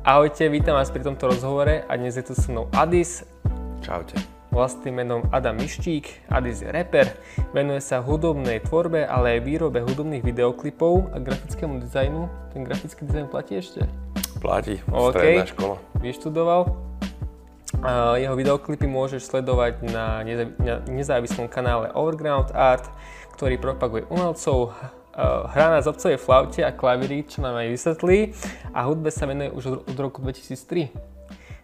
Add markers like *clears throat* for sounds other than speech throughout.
Ahojte, vítam vás pri tomto rozhovore a dnes je tu so mnou Adis, Čaute. vlastným menom Adam Mištík. Adis je rapper, venuje sa hudobnej tvorbe, ale aj výrobe hudobných videoklipov a grafickému dizajnu. Ten grafický dizajn platí ešte? Platí, OK. stredná škola. Vyštudoval. Jeho videoklipy môžeš sledovať na nezávislom kanále Overground Art, ktorý propaguje umelcov, hrá na zobcovej flaute a klavíri, čo nám aj vysvetlí. A hudbe sa venuje už od- roku 2003.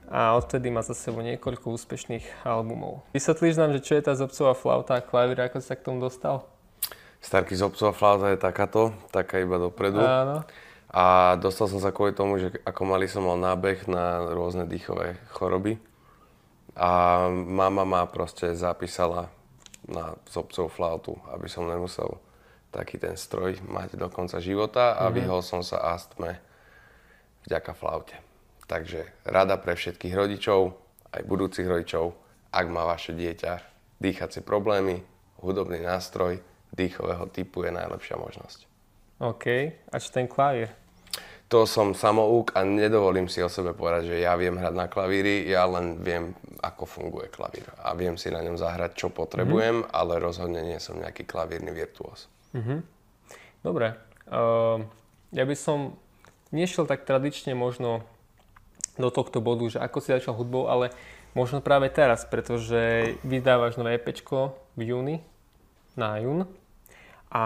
A odtedy má za sebou niekoľko úspešných albumov. Vysvetlíš nám, že čo je tá zobcová flauta a klavír, ako sa k tomu dostal? Starky zobcová flauta je takáto, taká iba dopredu. Áno. A dostal som sa kvôli tomu, že ako malý som mal nábeh na rôzne dýchové choroby. A mama ma proste zapísala na zobcovú flautu, aby som nemusel taký ten stroj mať do konca života a vyhol som sa astme vďaka flaute. Takže rada pre všetkých rodičov, aj budúcich rodičov, ak má vaše dieťa dýchacie problémy, hudobný nástroj dýchového typu je najlepšia možnosť. OK. A čo ten klavír? To som samouk a nedovolím si o sebe povedať, že ja viem hrať na klavíri, ja len viem, ako funguje klavír. A viem si na ňom zahrať, čo potrebujem, ale rozhodne nie som nejaký klavírny virtuós. Dobre. Uh, ja by som nešiel tak tradične možno do tohto bodu, že ako si začal hudbou, ale možno práve teraz, pretože vydávaš nové EPčko v júni, na jún. A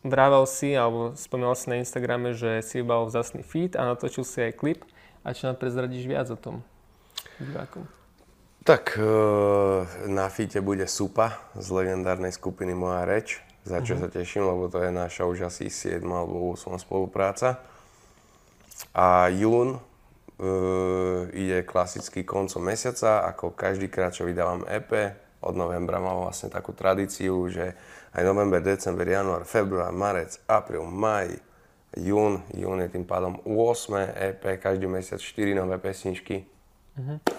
vravel si, alebo spomínal si na Instagrame, že si vybal vzácný feed a natočil si aj klip. A čo nám prezradíš viac o tom divákom? Tak e, na fite bude Supa z legendárnej skupiny Moja reč, za čo sa teším, lebo to je naša už asi 7 alebo 8 spolupráca. A jún e, ide klasický koncom mesiaca, ako každý krát, čo vydávam EP. Od novembra mám vlastne takú tradíciu, že aj november, december, január, február, marec, apríl, maj, jún. Jún je tým pádom 8 EP, každý mesiac 4 nové pesničky.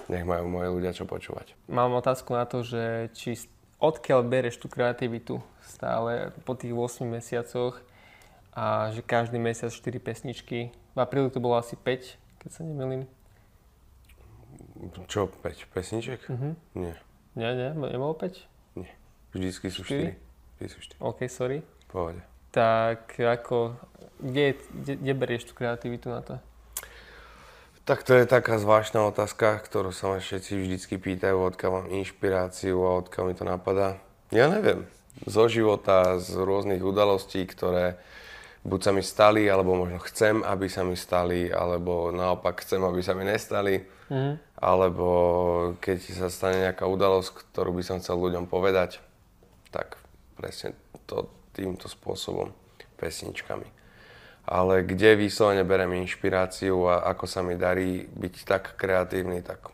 Nech majú moje ľudia čo počúvať. Mám otázku na to, že či odkiaľ bereš tú kreativitu stále po tých 8 mesiacoch a že každý mesiac 4 pesničky. V apríli to bolo asi 5, keď sa nemýlim. Čo, 5 pesniček? Mhm. Nie, Nie, nie, nebolo 5? nie. Vždycky sú Štyri? 4. Vždy sú 4. OK, sorry. Pohode. Tak ako, kde, kde, kde berieš tú kreativitu na to? Tak to je taká zvláštna otázka, ktorú sa ma všetci vždycky pýtajú, odkiaľ mám inšpiráciu a odkiaľ mi to napadá. Ja neviem. Zo života, z rôznych udalostí, ktoré buď sa mi stali, alebo možno chcem, aby sa mi stali, alebo naopak chcem, aby sa mi nestali. Mhm. Alebo keď sa stane nejaká udalosť, ktorú by som chcel ľuďom povedať, tak presne to týmto spôsobom, pesničkami. Ale kde vyslovene berem inšpiráciu a ako sa mi darí byť tak kreatívny, tak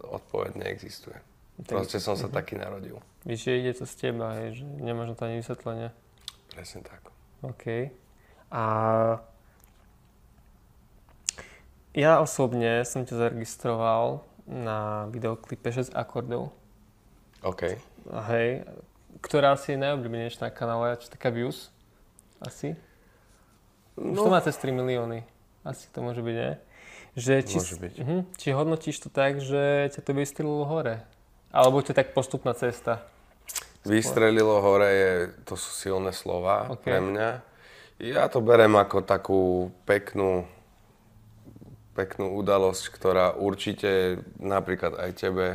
odpoveď neexistuje. Proste som sa taký narodil. Víš, že ide to z teba, hej, že nemáš na to ani vysvetlenie. Presne tak. OK. A ja osobne som ťa zaregistroval na videoklipe 6 akordov. OK. Hej, ktorá asi je najobľúbenejšia na kanále, čo taká views? Asi? Už to No, má cez 3 milióny. Asi to môže byť, nie? Že či, Môže byť. Mhm, či hodnotíš to tak, že ťa to vystrelilo hore? Alebo to je tak postupná cesta? Vystrelilo hore, je, to sú silné slova OK. pre mňa. Ja to berem ako takú peknú, peknú udalosť, ktorá určite napríklad aj tebe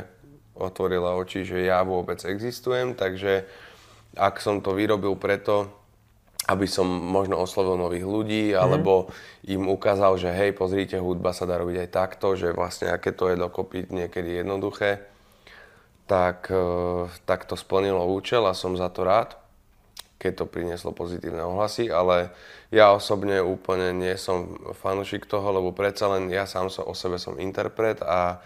otvorila oči, že ja vôbec existujem, takže ak som to vyrobil preto, aby som možno oslovil nových ľudí, alebo im ukázal, že hej, pozrite, hudba sa dá robiť aj takto, že vlastne aké to je dokopy niekedy jednoduché, tak, eh, tak to splnilo účel a som za to rád, keď to prinieslo pozitívne ohlasy, ale ja osobne úplne nie som fanúšik toho, lebo predsa len ja sám so, o sebe som interpret a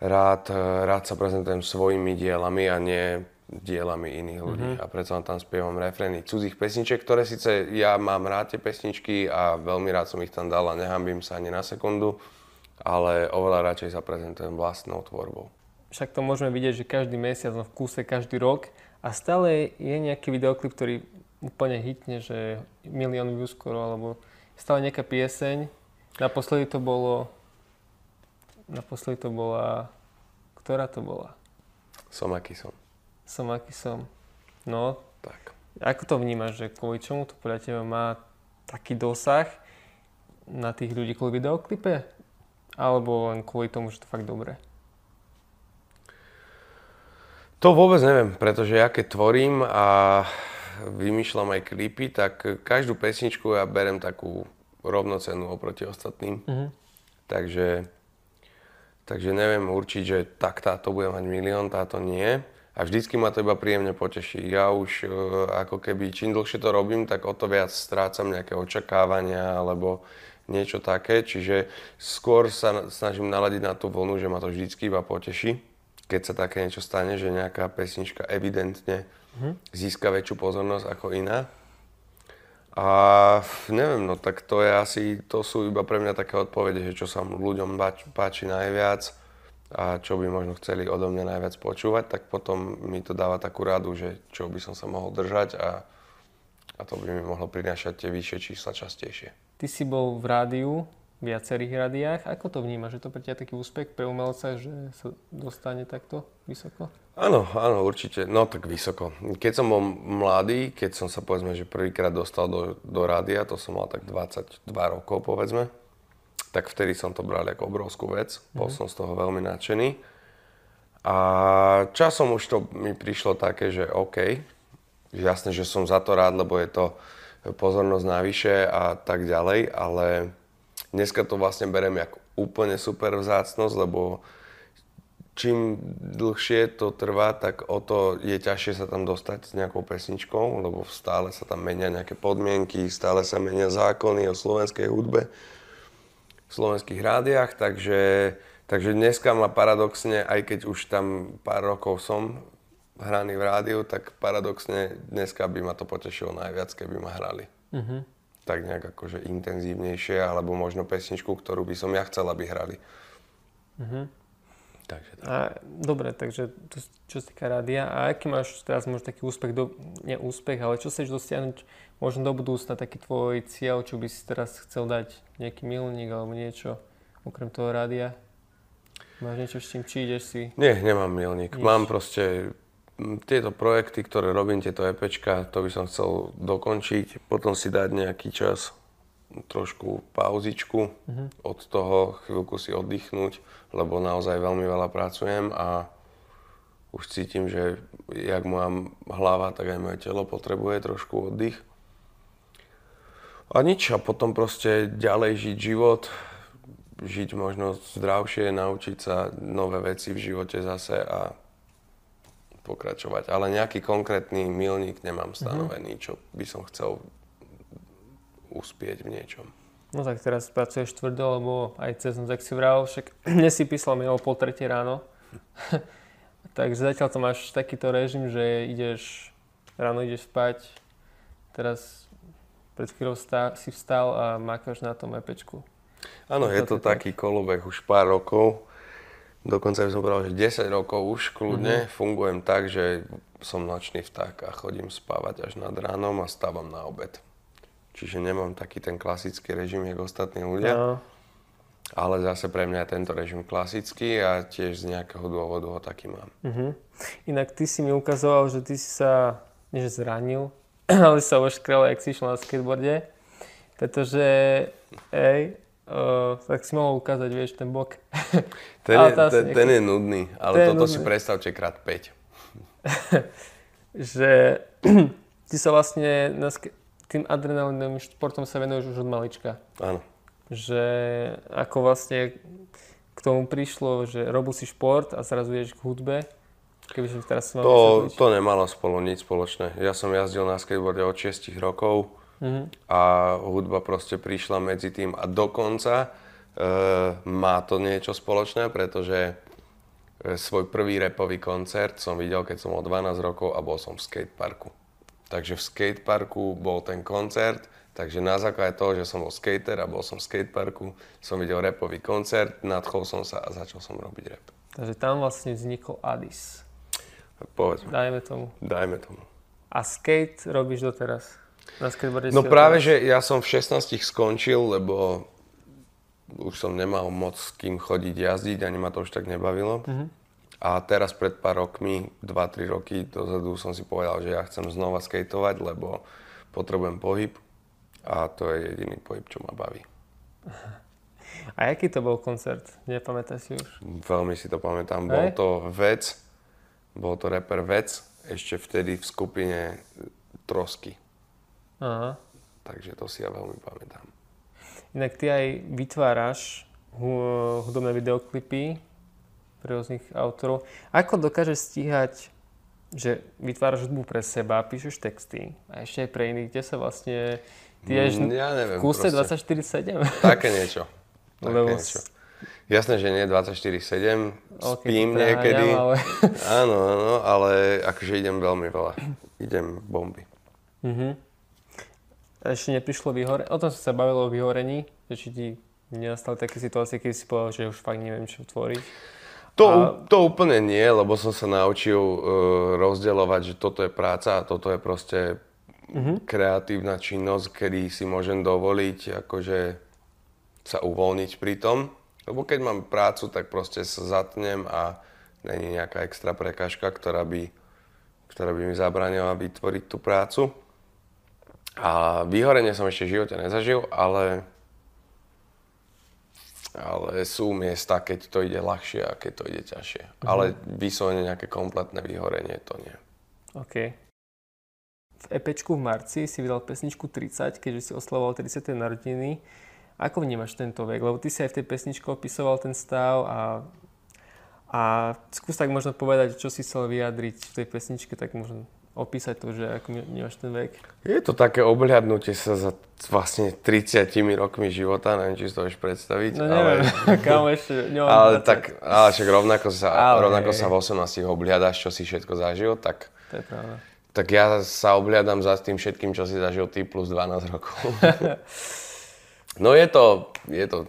rád, eh, rád sa prezentujem svojimi dielami a nie dielami iných ľudí. A predsa tam spievam refrény cudzích pesniček, ktoré síce ja mám rád tie pesničky a veľmi rád som ich tam dal a nehambím sa ani na sekundu, ale oveľa radšej sa prezentujem vlastnou tvorbou. Však to môžeme vidieť, že každý mesiac, no v kúse každý rok a stále je nejaký videoklip, ktorý úplne hitne, že milión view skoro, alebo stále nejaká pieseň, Naposledy to bolo... Naposledy to bola... Ktorá to bola? Som aký som. Som aký som. No, Tak. ako to vnímaš, že kvôli čomu to podľa teba má taký dosah na tých ľudí kvôli videoklipe? Alebo len kvôli tomu, že to fakt dobre? To vôbec neviem, pretože ja keď tvorím a vymýšľam aj klipy, tak každú pesničku ja berem takú rovnocennú oproti ostatným. Mhm. Takže, takže neviem určiť, že tak táto bude mať milión, táto nie. A vždycky ma to iba príjemne poteší. Ja už e, ako keby čím dlhšie to robím, tak o to viac strácam nejaké očakávania alebo niečo také. Čiže skôr sa snažím naladiť na tú vlnu, že ma to vždycky iba poteší. Keď sa také niečo stane, že nejaká pesnička evidentne získa väčšiu pozornosť ako iná. A neviem, no tak to je asi, to sú iba pre mňa také odpovede, že čo sa ľuďom páči najviac a čo by možno chceli odo mňa najviac počúvať, tak potom mi to dáva takú radu, že čo by som sa mohol držať a, a to by mi mohlo prinášať tie vyššie čísla častejšie. Ty si bol v rádiu, v viacerých rádiách. Ako to vnímaš? Je to pre teba taký úspech pre umelca, že sa dostane takto vysoko? Áno, áno, určite. No tak vysoko. Keď som bol mladý, keď som sa povedzme, že prvýkrát dostal do, do rádia, to som mal tak 22 rokov povedzme, tak vtedy som to bral ako obrovskú vec. Bol som z toho veľmi nadšený. A časom už to mi prišlo také, že OK, jasné, že som za to rád, lebo je to pozornosť navyše a tak ďalej, ale dneska to vlastne berem ako úplne super vzácnosť, lebo čím dlhšie to trvá, tak o to je ťažšie sa tam dostať s nejakou pesničkou, lebo stále sa tam menia nejaké podmienky, stále sa menia zákony o slovenskej hudbe v slovenských rádiách, takže, takže dneska ma paradoxne, aj keď už tam pár rokov som hraný v rádiu, tak paradoxne dneska by ma to potešilo najviac, keby ma hrali. Mhm. Tak nejak akože intenzívnejšie, alebo možno pesničku, ktorú by som ja chcel, aby hrali. Mhm. Takže tak. A, dobre, takže to, čo sa týka rádia. A aký máš teraz možno taký úspech, do, nie úspech, ale čo chceš dosiahnuť možno do budúcna, taký tvoj cieľ, čo by si teraz chcel dať, nejaký milník alebo niečo, okrem toho rádia? Máš niečo s čím, či ideš si? Nie, nemám milník. Nič. Mám proste tieto projekty, ktoré robím, tieto EPčka, to by som chcel dokončiť, potom si dať nejaký čas, trošku pauzičku Mhm. od toho, chvíľku si oddychnúť, lebo naozaj veľmi veľa pracujem a už cítim, že jak moja hlava, tak aj moje telo potrebuje trošku oddych. A nič, a potom proste ďalej žiť život, žiť možno zdravšie, naučiť sa nové veci v živote zase a pokračovať. Ale nejaký konkrétny milník nemám stanovený, čo by som chcel uspieť v niečom. No tak teraz pracuješ tvrdo, lebo aj cez noc, ak si vral, však *clears throat* dnes si písal mi o pol tretej ráno. *laughs* Takže zatiaľ to máš takýto režim, že ideš, ráno ideš spať, teraz pred chvíľou stá, si vstal a makáš na tom EPčku. Áno, je To taký kolobeh už pár rokov. Dokonca by som povedal, že 10 rokov už kľudne fungujem tak, že som nočný vták a chodím spávať až nad ránom a stávam na obed. Čiže nemám taký ten klasický režim, jak ostatní ľudia. No, Ale zase pre mňa je tento režim klasický a tiež z nejakého dôvodu ho taký mám. mhm. Inak ty si mi ukazoval, že ty si sa, nie že zranil, *clears throat* ale si sa oškrel, jak si išiel na skateboarde. Pretože, ej, uh, tak si mohol ukázať, vieš, ten bok. *laughs* Ten, je, ten, ten je nudný, ale Ten toto si nudný. predstavte krát 5. *laughs* že *clears throat* ty sa vlastne na sk- tým adrenalinovým športom sa venuješ už od malička. Áno. Že ako vlastne k tomu prišlo, že robil si šport a zrazu ideš k hudbe. Keby som teraz mal To, to nemalo spolu nič spoločné. Ja som jazdil na skateboarde od 6 rokov Mhm. a hudba proste prišla medzi tým a dokonca e, má to niečo spoločné, pretože e, svoj prvý repový koncert som videl, keď som mal 12 rokov a bol som v skateparku. Takže v skateparku bol ten koncert, takže na základe toho, že som bol skater a bol som v skateparku, som videl repový koncert, nadchol som sa a začal som robiť rap. Takže tam vlastne vznikol Addis. Povedzme, Dajme tomu. dajme tomu. A skate robíš doteraz? Na skateboarde No práve, že ja som v 16 skončil, lebo už som nemal moc s kým chodiť jazdiť, ani ma to už tak nebavilo. Mm-hmm. A teraz pred pár rokmi, 2-3 roky dozadu som si povedal, že ja chcem znova skateovať, lebo potrebujem pohyb a to je jediný pohyb, čo ma baví. A aký to bol koncert? Nepamätáš si už? Veľmi si to pamätám. Hej? Bol to Vec, bol to rapper Vec, ešte vtedy v skupine Trosky. Aha. Takže to si ja veľmi pamätám. Inak ty aj vytváraš hudobné videoklipy pre rôznych autorov. Ako dokážeš stíhať, že vytváraš hudbu pre seba, píšeš texty a ešte aj pre iných, kde sa vlastne... Ty mm, ja neviem, v kúse 24-7? Také niečo. *laughs* Také Lebo niečo. Jasné, že nie 24-7, okay, spím niekedy. Ale... áno, áno, ale akože idem veľmi veľa. Idem bomby. A ešte neprišlo vyhore... O tom sa bavilo o vyhorení, že či ti nenastali také situácie, keď si povedal, že už fakt neviem, čo tvoriť. To, a... to úplne nie, lebo som sa naučil uh, rozdeľovať, že toto je práca a toto je proste uh-huh. kreatívna činnosť, kedy si môžem dovoliť akože sa uvoľniť pri tom. Lebo keď mám prácu, tak proste sa zatnem a není nejaká extra prekážka, ktorá by, ktorá by mi zabránila vytvoriť tú prácu. A vyhorenie som ešte v živote nezažil, ale, ale sú miesta, keď to ide ľahšie a keď to ide ťažšie. Mhm. Ale vyslovene nejaké kompletné vyhorenie to nie. OK. V EPčku v marci si vydal pesničku 30, keďže si oslavoval 30. narodiny. Ako vnímaš tento vek? Lebo ty si aj v tej pesničke opisoval ten stav a, a skús tak možno povedať, čo si chcel vyjadriť v tej pesničke, tak možno opísať to, že ako vnímaš ten vek. Je to také obhľadnutie sa za vlastne 30 rokmi života, neviem, či si to vieš predstaviť. No neviem, *laughs* ale... kam ešte, ale, tak, ale však rovnako sa, ale, rovnako sa v 18 obhľadaš, čo si všetko zažil, tak... To je pravda. Tak ja sa obhľadám za tým všetkým, čo si zažil ty plus 12 rokov. *laughs* No je to, je to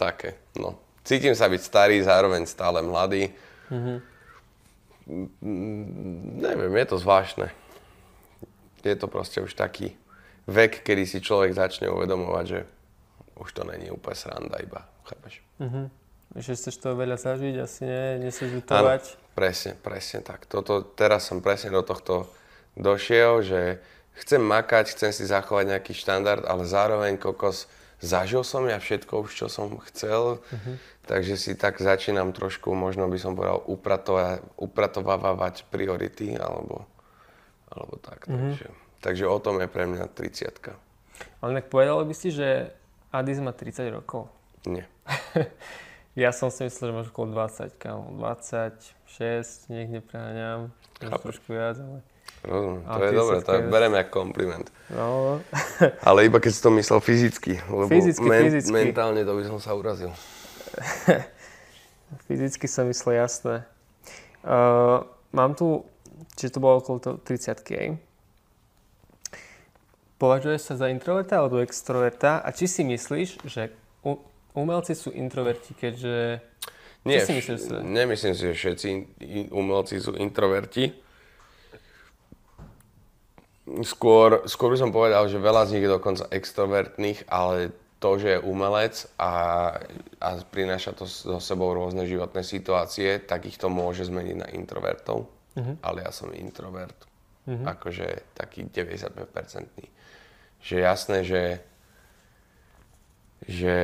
také, no. Cítim sa byť starý, zároveň stále mladý. Mm-hmm. Neviem, je to zvláštne. Je to proste už taký vek, kedy si človek začne uvedomovať, že už to není úplne sranda iba, chápeš? Mm-hmm. Že chceš to veľa zažiť, asi nie, nesieš lutovať. presne, presne tak. Toto, teraz som presne do tohto došiel, že chcem makať, chcem si zachovať nejaký štandard, ale zároveň kokos zažil som ja všetko už, čo som chcel, uh-huh. takže si tak začínam trošku, možno by som povedal, upratovávať priority, alebo, alebo tak. Uh-huh. Takže, takže o tom je pre mňa 30 Ale tak povedal by si, že Adis má 30 rokov? Nie. *laughs* ja som si myslel, že máš okolo 20, kámo. 26, nech nepreháňam, trošku viac, ale... Rozumiem, to je dobré, to je, berem ako kompliment. No. *laughs* Ale iba keď si to myslel fyzicky, lebo fyzicky, men, fyzicky. mentálne to by som sa urazil. *laughs* fyzicky som myslel, jasné. Uh, mám tu, čiže to bolo okolo 30 aj. Považuješ sa za introverta alebo extroverta? A či si myslíš, že umelci sú introverti, keďže... Nie, si myslíš, nemyslím si, že všetci umelci sú introverti Skôr, skôr by som povedal, že veľa z nich je dokonca extrovertných, ale to, že je umelec a, a prináša to so sebou rôzne životné situácie, tak ich to môže zmeniť na introvertov. Uh-huh. Ale ja som introvert. Uh-huh. Akože taký 95-percentný. Že jasné, že že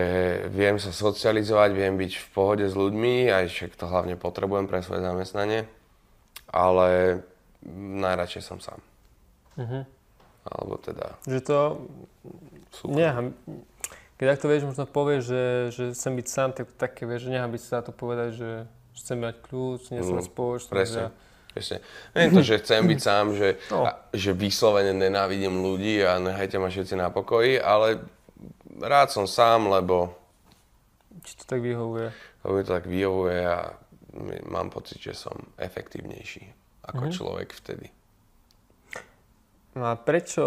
viem sa socializovať, viem byť v pohode s ľuďmi, aj však to hlavne potrebujem pre svoje zamestnanie, ale najradšej som sám. Uh-huh. Alebo teda... Že to... Super. Nie, keď to vieš, možno povieš, že, že chcem byť sám, tak také vieš, že nechám byť sa to povedať, že chcem mať kľúč, nie som mm, spoločnosť. Presne. Presne. Nie to, že chcem byť sám, že, *laughs* no. a, že vyslovene nenávidím ľudí a nehajte ma všetci na pokoji, ale rád som sám, lebo... Či to tak vyhovuje? Lebo mi to tak vyhovuje a mám pocit, že som efektívnejší ako mm-hmm. človek vtedy. No a prečo,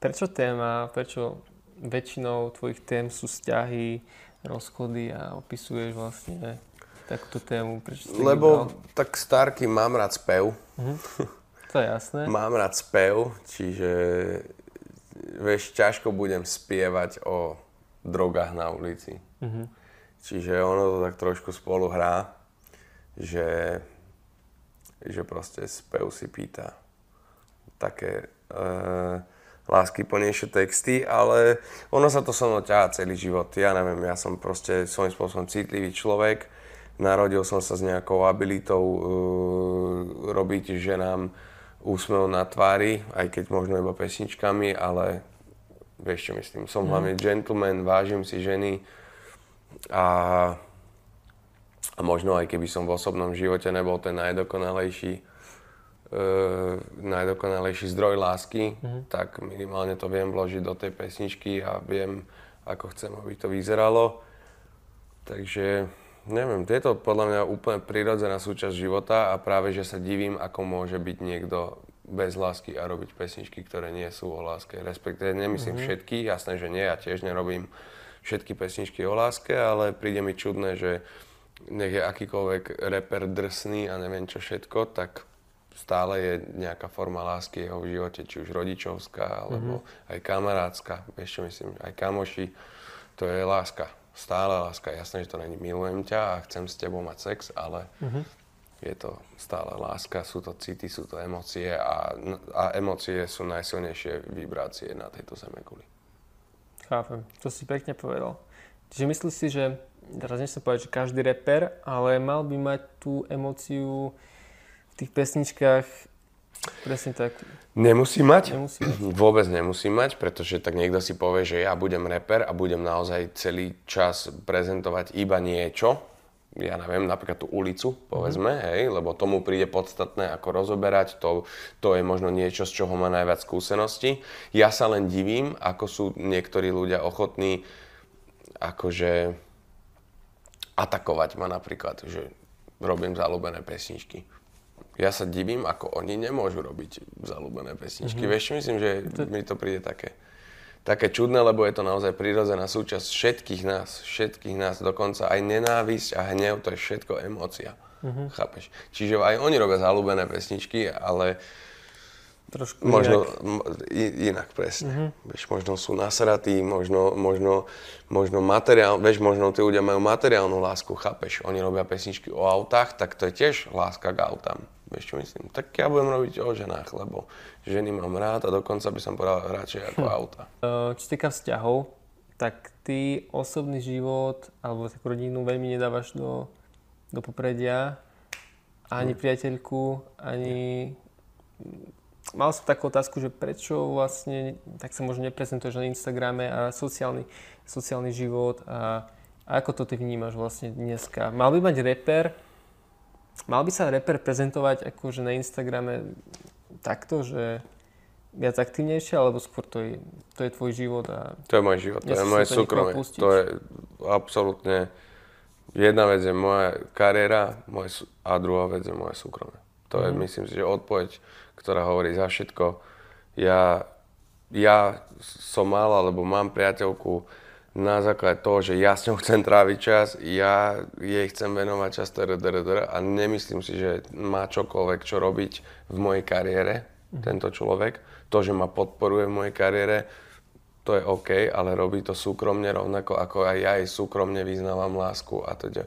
prečo téma, prečo väčšinou tvojich tém sú vzťahy, rozchody a opisuješ vlastne takúto tému? Prečo Lebo vybral? tak starky mám rád spev. Mhm. To je jasné. *laughs* mám rád spev, čiže vieš, ťažko budem spievať o drogách na ulici. Mm-hmm. Čiže ono to tak trošku spolu hrá, že, že proste spev si pýta také e, lásky plnejšie texty, ale ono sa to so mnou ťahá celý život. Ja neviem, ja som proste svojím spôsobom citlivý človek, narodil som sa s nejakou abilitou e, robiť ženám úsmev na tvári, aj keď možno iba pesničkami, ale vieš čo myslím, som mm. hlavne gentleman, vážim si ženy a, a možno aj keby som v osobnom živote nebol ten najdokonalejší, najdokonalejší zdroj lásky, mm. tak minimálne to viem vložiť do tej pesničky a viem, ako chcem, aby to vyzeralo. Takže neviem, je to podľa mňa úplne prirodzená súčasť života a práve, že sa divím, ako môže byť niekto bez lásky a robiť pesničky, ktoré nie sú o láske. Respektíve nemyslím mm-hmm. všetky, jasné, že nie, ja tiež nerobím všetky pesničky o láske, ale príde mi čudné, že nech je akýkoľvek reper drsný a neviem čo všetko, tak stále je nejaká forma lásky jeho v živote, či už rodičovská, alebo mm-hmm. aj kamarátska, vieš čo myslím, aj kamoši, to je láska stále láska. Jasné, že to není milujem ťa a chcem s tebou mať sex, ale uh-huh. je to stále láska, sú to city, sú to emócie a, a emócie sú najsilnejšie vibrácie na tejto zemeguli. Chápem, to si pekne povedal. Čiže myslíš si, že, teraz nechcem povedať, že každý reper, ale mal by mať tú emóciu tých pesničkách Presne tak. Nemusí mať? Nemusí mať. *clears throat* Vôbec nemusí mať, pretože tak niekto si povie, že ja budem reper a budem naozaj celý čas prezentovať iba niečo, ja neviem, napríklad tú ulicu, povedzme, mm-hmm. hej, lebo tomu príde podstatné, ako rozoberať, to, to je možno niečo, z čoho má najviac skúseností. Ja sa len divím, ako sú niektorí ľudia ochotní akože atakovať ma napríklad, že robím zalúbené pesničky ja sa divím, ako oni nemôžu robiť zalúbené pesničky. Mm-hmm. Vieš, myslím, že mi to príde také, také čudné, lebo je to naozaj prirodzená súčasť všetkých nás, všetkých nás, dokonca aj nenávisť a hnev, to je všetko emócia. Mm-hmm. Chápeš? Čiže aj oni robia zalúbené pesničky, ale Trošku možno inak, inak presne. Mm-hmm. Vieš, možno sú nasratí, možno, možno, možno materiál, vieš, možno tí ľudia majú materiálnu lásku, chápeš? Oni robia pesničky o autách, tak to je tiež láska k autám. Vieš čo myslím? Tak ja budem robiť o ženách, lebo ženy mám rád a dokonca by som povedal radšej ako hm. auta. Čo sa týka vzťahov, tak ty osobný život alebo takú rodinu veľmi nedávaš do, do popredia. Ani hm. priateľku, ani... Mal som takú otázku, že prečo vlastne tak sa možno neprezentuješ na Instagrame a sociálny, sociálny život a, a ako to ty vnímaš vlastne dneska? Mal by mať reper Mal by sa reper prezentovať akože na Instagrame takto, že viac aktivnejšie, alebo skôr to je, to je tvoj život a... To je môj život, to je moje súkromie. To je absolútne... Jedna vec je moja kariéra môj, a druhá vec je moje súkromie. To je, mm. myslím si, že odpoveď, ktorá hovorí za všetko. Ja, ja som mal, alebo mám priateľku, na základe toho, že ja s ňou chcem tráviť čas, ja jej chcem venovať čas a nemyslím si, že má čokoľvek čo robiť v mojej kariére, mm. tento človek. To, že ma podporuje v mojej kariére, to je OK, ale robí to súkromne rovnako, ako aj ja jej súkromne vyznávam lásku a teda.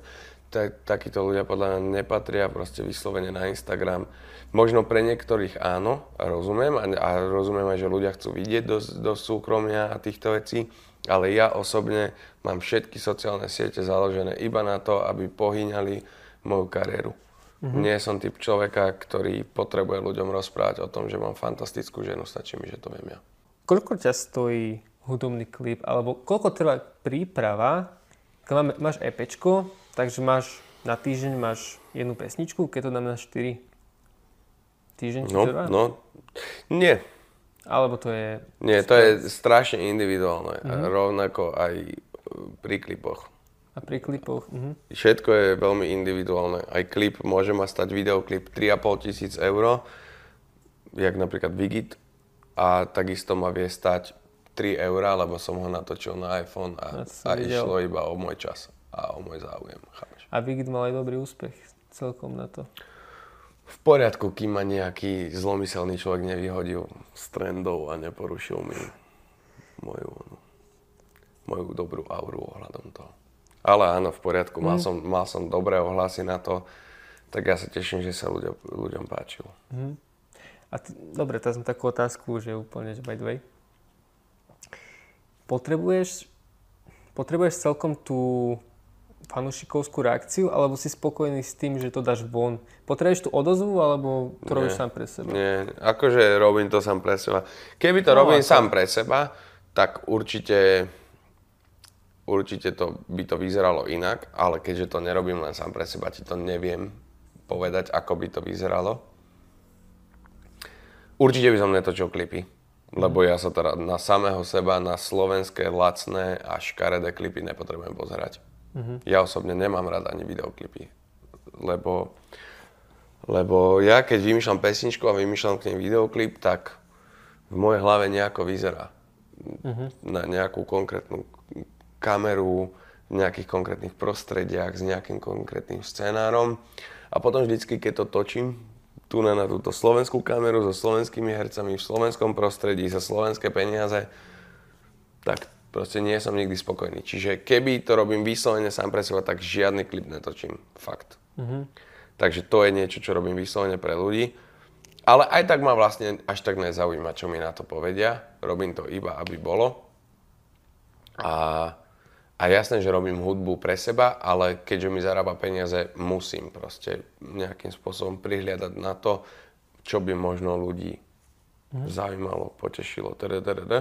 Takíto ľudia podľa mňa nepatria proste vyslovene na Instagram. Možno pre niektorých áno, rozumiem a, a rozumiem aj, že ľudia chcú vidieť do, do súkromia a týchto vecí, ale ja osobne mám všetky sociálne siete založené iba na to, aby pohyňali moju kariéru. Mm-hmm. Nie som typ človeka, ktorý potrebuje ľuďom rozprávať o tom, že mám fantastickú ženu, stačí mi, že to viem ja. Koľko ťa stojí hudobný klip, alebo koľko trvá príprava, máme, máš EPčko, takže máš na týždeň máš jednu pesničku, keď to dáme na 4 týždeň no, trvá? No, nie, alebo to je... Nie, to je strašne individuálne. Mm-hmm. Rovnako aj pri klipoch. A pri klipoch? Mm-hmm. Všetko je veľmi individuálne. Aj klip môže ma stať videoklip 3,5 tisíc eur, jak napríklad Vigit. A takisto ma vie stať 3 eur, lebo som ho natočil na iPhone a, a išlo iba o môj čas a o môj záujem. Chápeš? A Vigit mal aj dobrý úspech celkom na to v poriadku, kým ma nejaký zlomyselný človek nevyhodil z trendov a neporušil mi moju, moju dobrú auru ohľadom toho. Ale áno, v poriadku, mal, mm. som, mal som dobré ohlasy na to, tak ja sa teším, že sa ľudia, ľuďom páčilo. Mm. A t- dobre, teraz mám takú otázku, že úplne, že by the way. Potrebuješ, potrebuješ celkom tú fanúšikovskú reakciu, alebo si spokojný s tým, že to dáš von? Potrebuješ tú odozvu, alebo to Nie. robíš sám pre seba? Nie, akože robím to sám pre seba. Keby to no, robím ako... sám pre seba, tak určite, určite to, by to vyzeralo inak, ale keďže to nerobím len sám pre seba, ti to neviem povedať, ako by to vyzeralo. Určite by som netočil klipy, lebo ja sa teda na samého seba, na slovenské lacné a škaredé klipy nepotrebujem pozerať. Mm-hmm. Ja osobne nemám rád ani videoklipy, lebo, lebo ja keď vymýšľam pesničku a vymýšľam k nej videoklip, tak v mojej hlave nejako vyzerá. Mm-hmm. Na nejakú konkrétnu kameru, v nejakých konkrétnych prostrediach, s nejakým konkrétnym scenárom. A potom vždycky, keď to točím, tu na, na túto slovenskú kameru so slovenskými hercami v slovenskom prostredí za slovenské peniaze, tak proste nie som nikdy spokojný. Čiže keby to robím vyslovene sám pre seba, tak žiadny klip netočím. Fakt. Mm-hmm. Takže to je niečo, čo robím vyslovene pre ľudí. Ale aj tak ma vlastne až tak nezaujíma, čo mi na to povedia. Robím to iba, aby bolo. A, a jasné, že robím hudbu pre seba, ale keďže mi zarába peniaze, musím proste nejakým spôsobom prihliadať na to, čo by možno ľudí mm. zaujímalo, potešilo. Td, td, td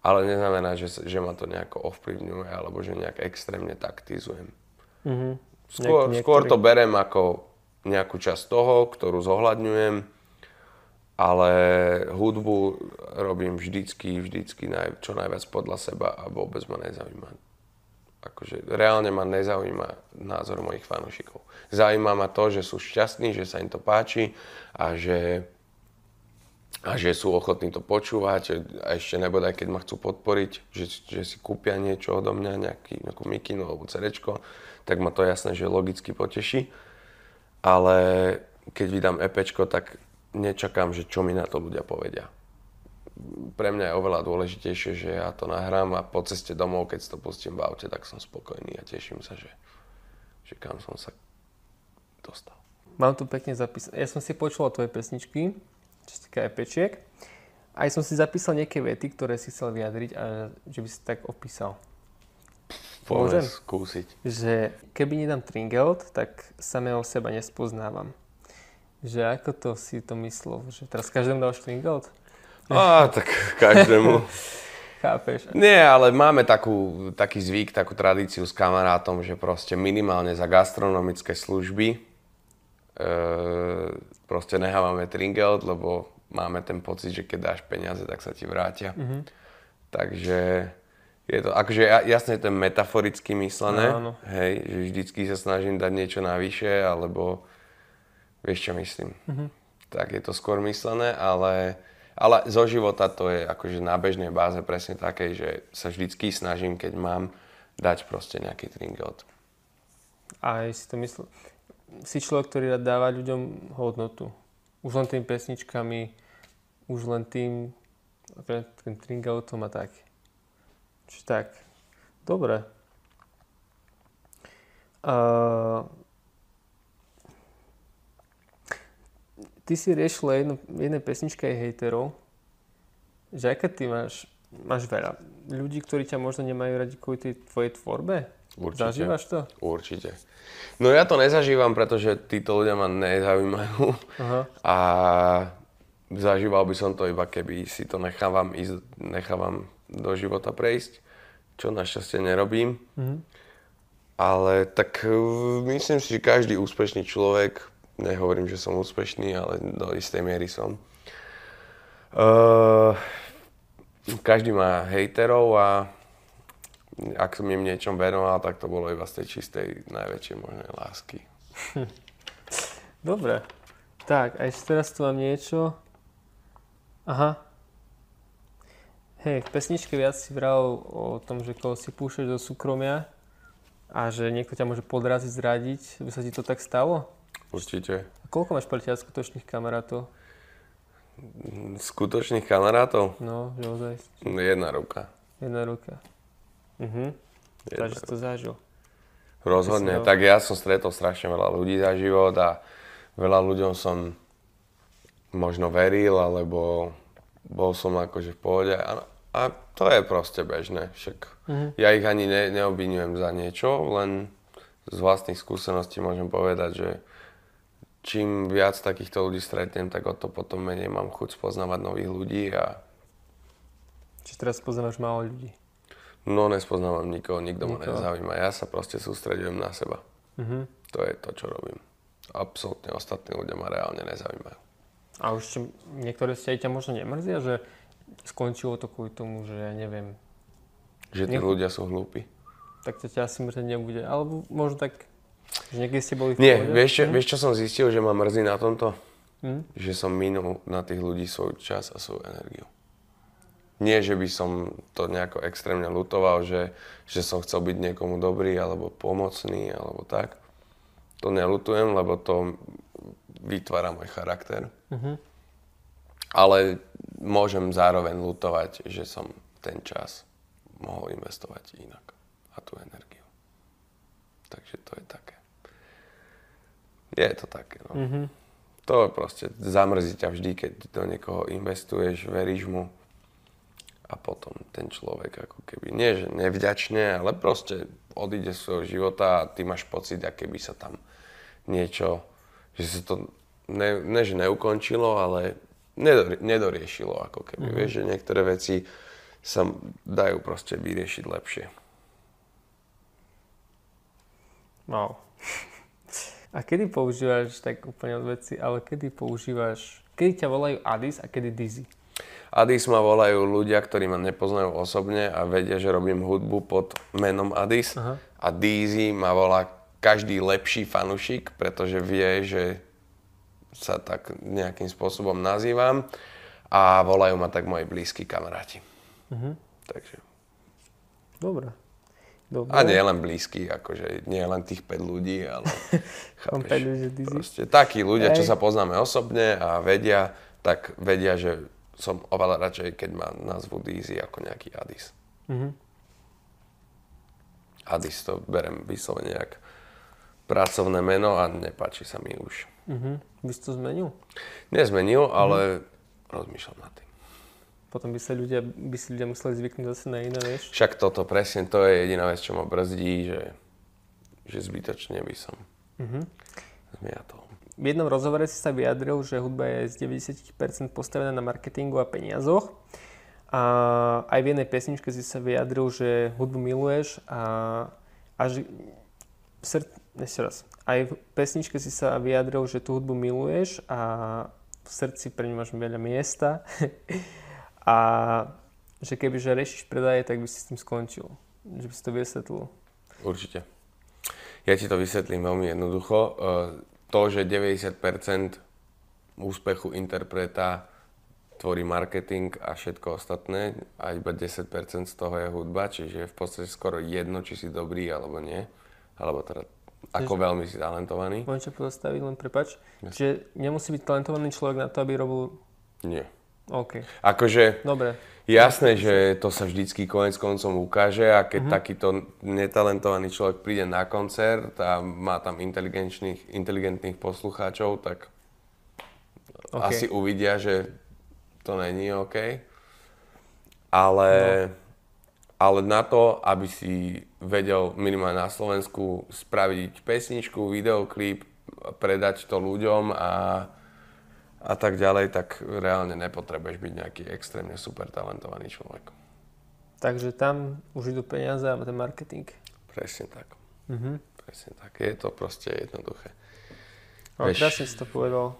ale neznamená, že, že ma to nejako ovplyvňuje alebo že nejak extrémne taktizujem. Mm-hmm. Skôr, Niek- skôr to berem ako nejakú časť toho, ktorú zohľadňujem, ale hudbu robím vždycky, vždycky naj, čo najviac podľa seba a vôbec ma nezaujíma. Akože reálne ma nezaujíma názor mojich fanúšikov. Zaujíma ma to, že sú šťastní, že sa im to páči a že a že sú ochotní to počúvať a ešte nebodaj, keď ma chcú podporiť, že, že si kúpia niečo odo mňa, nejaký, nejakú mikinu alebo cerečko, tak ma to jasné, že logicky poteší. Ale keď vydám EPčko, tak nečakám, že čo mi na to ľudia povedia. Pre mňa je oveľa dôležitejšie, že ja to nahrám a po ceste domov, keď si to pustím v aute, tak som spokojný a teším sa, že, že kam som sa dostal. Mám tu pekne zapísané. Ja som si počul tvoje pesničky, čo sa týka epečiek. Aj som si zapísal nejaké vety, ktoré si chcel vyjadriť a že by si tak opísal. Môžem skúsiť. Že keby nedám Tringelt, tak samého seba nespoznávam. Že ako to si to myslel? Že teraz každému dáš Tringelt? Á, tak každému. *laughs* Chápeš? Nie, ale máme takú, taký zvyk, takú tradíciu s kamarátom, že proste minimálne za gastronomické služby proste nehávame tringelt, lebo máme ten pocit, že keď dáš peniaze, tak sa ti vrátia. Mm-hmm. Takže je to, akože jasne je to metaforicky myslené, no, hej, že vždycky sa snažím dať niečo navyše, alebo vieš čo myslím. Mm-hmm. Tak je to skôr myslené, ale, ale zo života to je akože na bežnej báze presne také, že sa vždycky snažím, keď mám, dať proste nejaký tringelt. A si to myslel, si človek, ktorý rád dáva ľuďom hodnotu. Už len tými pesničkami, už len tým, ten tringautom a tak. Čiže tak. Dobre. Uh, ty si riešil jednu, jednej pesničke aj hejterov, že aké ty máš, máš veľa ľudí, ktorí ťa možno nemajú radi kvôli tej tvojej tvorbe? Určite. Zažívaš to? Určite. No ja to nezažívam, pretože títo ľudia ma nezaujímajú. Aha. A zažíval by som to iba, keby si to nechávam, ísť, nechávam do života prejsť, čo našťastie nerobím. Mhm. Ale tak e, myslím si, že každý úspešný človek, nehovorím, že som úspešný, ale do istej miery som, uh, každý má hejterov a ak som im niečom venoval, tak to bolo iba z tej čistej najväčšej možnej lásky. *laughs* Dobre. Tak, a ešte teraz tu mám niečo. Aha. Hej, v pesničke viac si vral o tom, že koho si púšaš do súkromia a že niekto ťa môže podraziť, zradiť. By sa ti to tak stalo? Určite. A koľko máš pre skutočných kamarátov? Skutočných kamarátov? No, že ozaj. Jedna ruka. Jedna ruka. Mhm. Je Takže si to zažil. Rozhodne, tak ja som stretol strašne veľa ľudí za život a veľa ľuďom som možno veril, alebo bol som akože v pohode. A, a to je proste bežné. Však ja ich ani ne, neobvinujem za niečo, len z vlastných skúseností môžem povedať, že čím viac takýchto ľudí stretnem, tak o to potom menej mám chuť spoznávať nových ľudí a Čiže teraz poznáš málo ľudí. No nespoznávam nikoho, nikto ma nezaujíma. Ja sa proste sústredujem na seba. Mhm. To je to, čo robím. Absolútne ostatní ľudia ma reálne nezaujímajú. A už či niektoré vzťahy ťa možno nemrzia, že skončilo to kvôli tomu, že ja neviem, Že tí Nech- ľudia sú hlúpi. tak to ťa asi mrzieť nebude. Alebo možno tak, že niekedy ste boli v Nie, pohode. vieš čo, vieš čo som zistil, že ma mrzí na tomto? Hm? Že som minul na tých ľudí svoj čas a svoju energiu. Nie, že by som to nejako extrémne lutoval, že, že som chcel byť niekomu dobrý alebo pomocný alebo tak. To nelutujem, lebo to vytvára môj charakter. Mhm. Ale môžem zároveň lutovať, že som ten čas mohol investovať inak. A tú energiu. Takže to je také. Je to také, no. Mhm. To proste zamrzí ťa vždy, keď do niekoho investuješ, veríš mu a potom ten človek ako keby, nie že nevďačne, ale proste odíde svojho života a ty máš pocit, aké by sa tam niečo, že sa to ne, ne že neukončilo, ale nedori, nedoriešilo ako keby. Mm-hmm. Vieš, že niektoré veci sa dajú proste vyriešiť lepšie. Wow. *laughs* A kedy používaš, tak úplne od veci, ale kedy používaš, kedy ťa volajú Addis a kedy Dizzy? Addis ma volajú ľudia, ktorí ma nepoznajú osobne a vedia, že robím hudbu pod menom Addis. Aha. A Deezy ma volá každý lepší fanušik, pretože vie, že sa tak nejakým spôsobom nazývam a volajú ma tak moji blízki kamaráti. Mhm. Takže. Dobre. Dobre. A nie len blízky, akože nie len tých 5 ľudí, ale *laughs* chápeš, ľudí, proste takí ľudia, čo Hej. sa poznáme osobne a vedia, tak vedia, že som oveľa radšej, keď ma nazvu Deezy ako nejaký Addis. Mhm. Addis to berem vyslovene jak pracovné meno a nepáči sa mi už. Mhm. By si to zmenil? Nezmenil, ale rozmýšľam nad tým. Potom by sa ľudia, by si ľudia museli zvyknúť zase na iné, vieš? Však toto presne, to je jediná vec, čo ma brzdí, že, že zbytočne by som Mhm. zmiatol. V jednom rozhovore si sa vyjadril, že hudba je z 90% postavená na marketingu a peniazoch. A aj v jednej pesničke si sa vyjadril, že hudbu miluješ a, a že... Sr... Ešte raz. Aj v pesničke si sa vyjadril, že tú hudbu miluješ a v srdci pre ňu máš veľa miesta. *laughs* a že keby že rešiš predaje, tak by si s tým skončil. Že by si to vysvetlil. Určite. Ja ti to vysvetlím veľmi jednoducho. To, že 90% úspechu interpreta tvorí marketing a všetko ostatné a iba 10% z toho je hudba, čiže je v podstate skoro jedno, či si dobrý alebo nie. Alebo teda ako veľmi si talentovaný. Môžem ťa pozastaviť, len prepač. Čiže nemusí byť talentovaný človek na to, aby robil... Nie. OK, Akože dobre. jasné, že to sa vždycky konec koncom ukáže a keď takýto netalentovaný človek príde na koncert a má tam inteligentných, inteligentných poslucháčov, tak OK. asi uvidia, že to není OK. Ale, ale na to, aby si vedel minimálne na Slovensku spraviť pesničku, videoklip, predať to ľuďom a, a tak ďalej, tak reálne nepotrebuješ byť nejaký extrémne super talentovaný človek. Takže tam už idú peniaze a ten marketing. Presne tak. Mhm. Presne tak. Je to proste jednoduché. Ale Vieš- krásne si to povedal,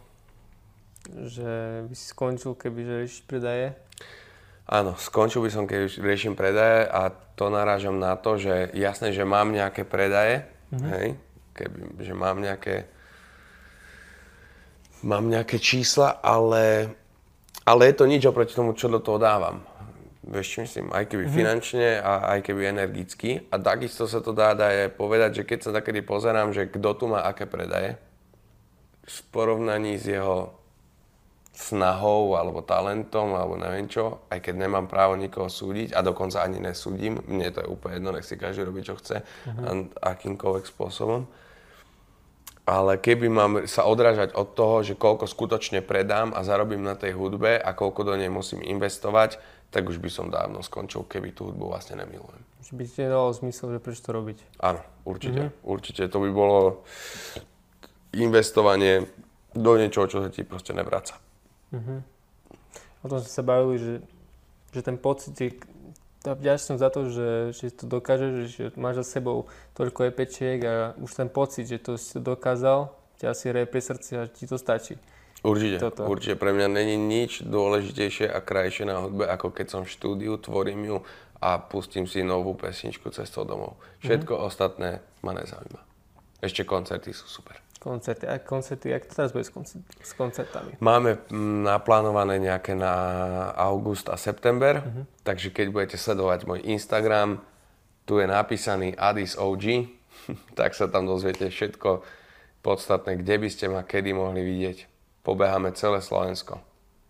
že by si skončil, keby že riešiš predaje. Áno, skončil by som, keď riešim predaje a to narážam na to, že jasné, že mám nejaké predaje, hej, keby, že mám nejaké mám nejaké čísla, ale, ale je to nič oproti tomu, čo do toho dávam. Vieš, čo myslím, aj keby finančne a aj keby energicky. A takisto sa to dá, dá je povedať, že keď sa takedy pozerám, že kto tu má aké predaje, v porovnaní s jeho snahou alebo talentom alebo neviem čo, aj keď nemám právo nikoho súdiť a dokonca ani nesúdim, mne to je úplne jedno, nech si každý robí čo chce uh-huh. akýmkoľvek spôsobom. Ale keby mám sa odrážať od toho, že koľko skutočne predám a zarobím na tej hudbe a koľko do nej musím investovať, tak už by som dávno skončil, keby tú hudbu vlastne nemilujem. Že by ti nedalo zmysel, že prečo to robiť. Áno, určite. Mm-hmm. Určite. To by bolo investovanie do niečoho, čo sa ti proste nevraca. Uh-huh. O tom sme sa bavili, že, že ten pocit tá vďačnosť za to, že, že to dokážeš, že máš za sebou toľko epečiek a už ten pocit, že to si dokázal, ťa asi hraje pri srdci a ti to stačí. Určite, Toto. určite. Pre mňa není nič dôležitejšie a krajšie na hudbe, ako keď som v štúdiu, tvorím ju a pustím si novú pesničku cestou domov. Všetko mm-hmm. ostatné ma nezaujíma. Ešte koncerty sú super koncerty. A koncerty, jak to teraz bude s, koncert, s koncertami? Máme mm, naplánované nejaké na august a september, uh-huh. takže keď budete sledovať môj Instagram, tu je napísaný Addis OG, *laughs* tak sa tam dozviete všetko podstatné, kde by ste ma kedy mohli vidieť. Pobeháme celé Slovensko.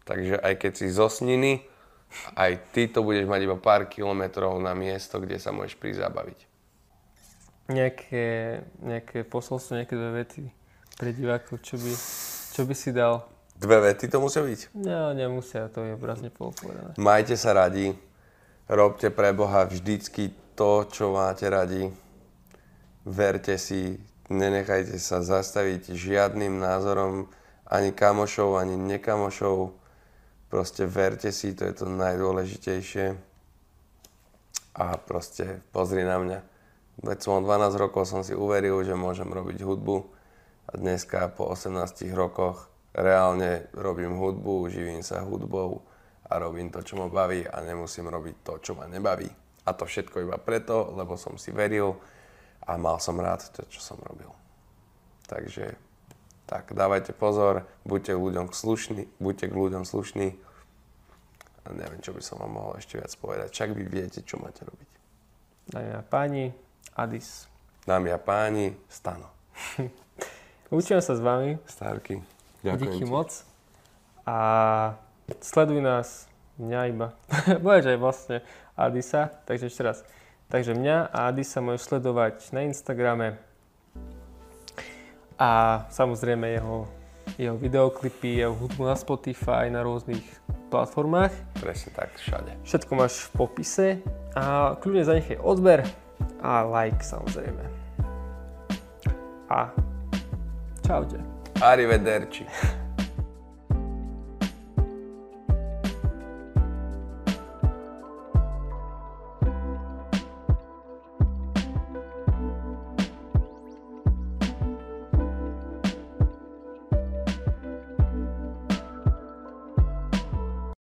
Takže aj keď si zo Sniny, aj ty to budeš mať iba pár kilometrov na miesto, kde sa môžeš prísť zabaviť. Nejaké, nejaké posolstvo, nejaké dve vety pre divákov, čo by, čo by si dal? Dve vety to musia byť? No, nemusia, to je obrazne povedané. Majte sa radi, robte pre Boha vždycky to, čo máte radi. Verte si, nenechajte sa zastaviť žiadnym názorom ani kamošov, ani nekamošov. Proste verte si, to je to najdôležitejšie. A proste pozri na mňa. Veď som 12 rokov som si uveril, že môžem robiť hudbu a dneska po 18 rokoch reálne robím hudbu, živím sa hudbou a robím to, čo ma baví a nemusím robiť to, čo ma nebaví. A to všetko iba preto, lebo som si veril a mal som rád to, čo som robil. Takže tak, dávajte pozor, buďte ľuďom slušní, buďte k ľuďom slušní. A neviem, čo by som vám mohol ešte viac povedať. Však vy viete, čo máte robiť. Dámy a páni, Adis. Dámy a páni, Stano. *laughs* Učím sa s vami. Stárky. Ďakujem Díky ti. moc. A sleduj nás, mňa iba. *laughs* Budeš aj vlastne Adisa, takže ešte raz. Takže mňa a Adisa môžeš sledovať na Instagrame a samozrejme jeho, jeho videoklipy, jeho hudbu na Spotify, na rôznych platformách. Presne tak, všade. Všetko máš v popise a kľudne zanechaj odber a like samozrejme. A Ćao Arrivederci.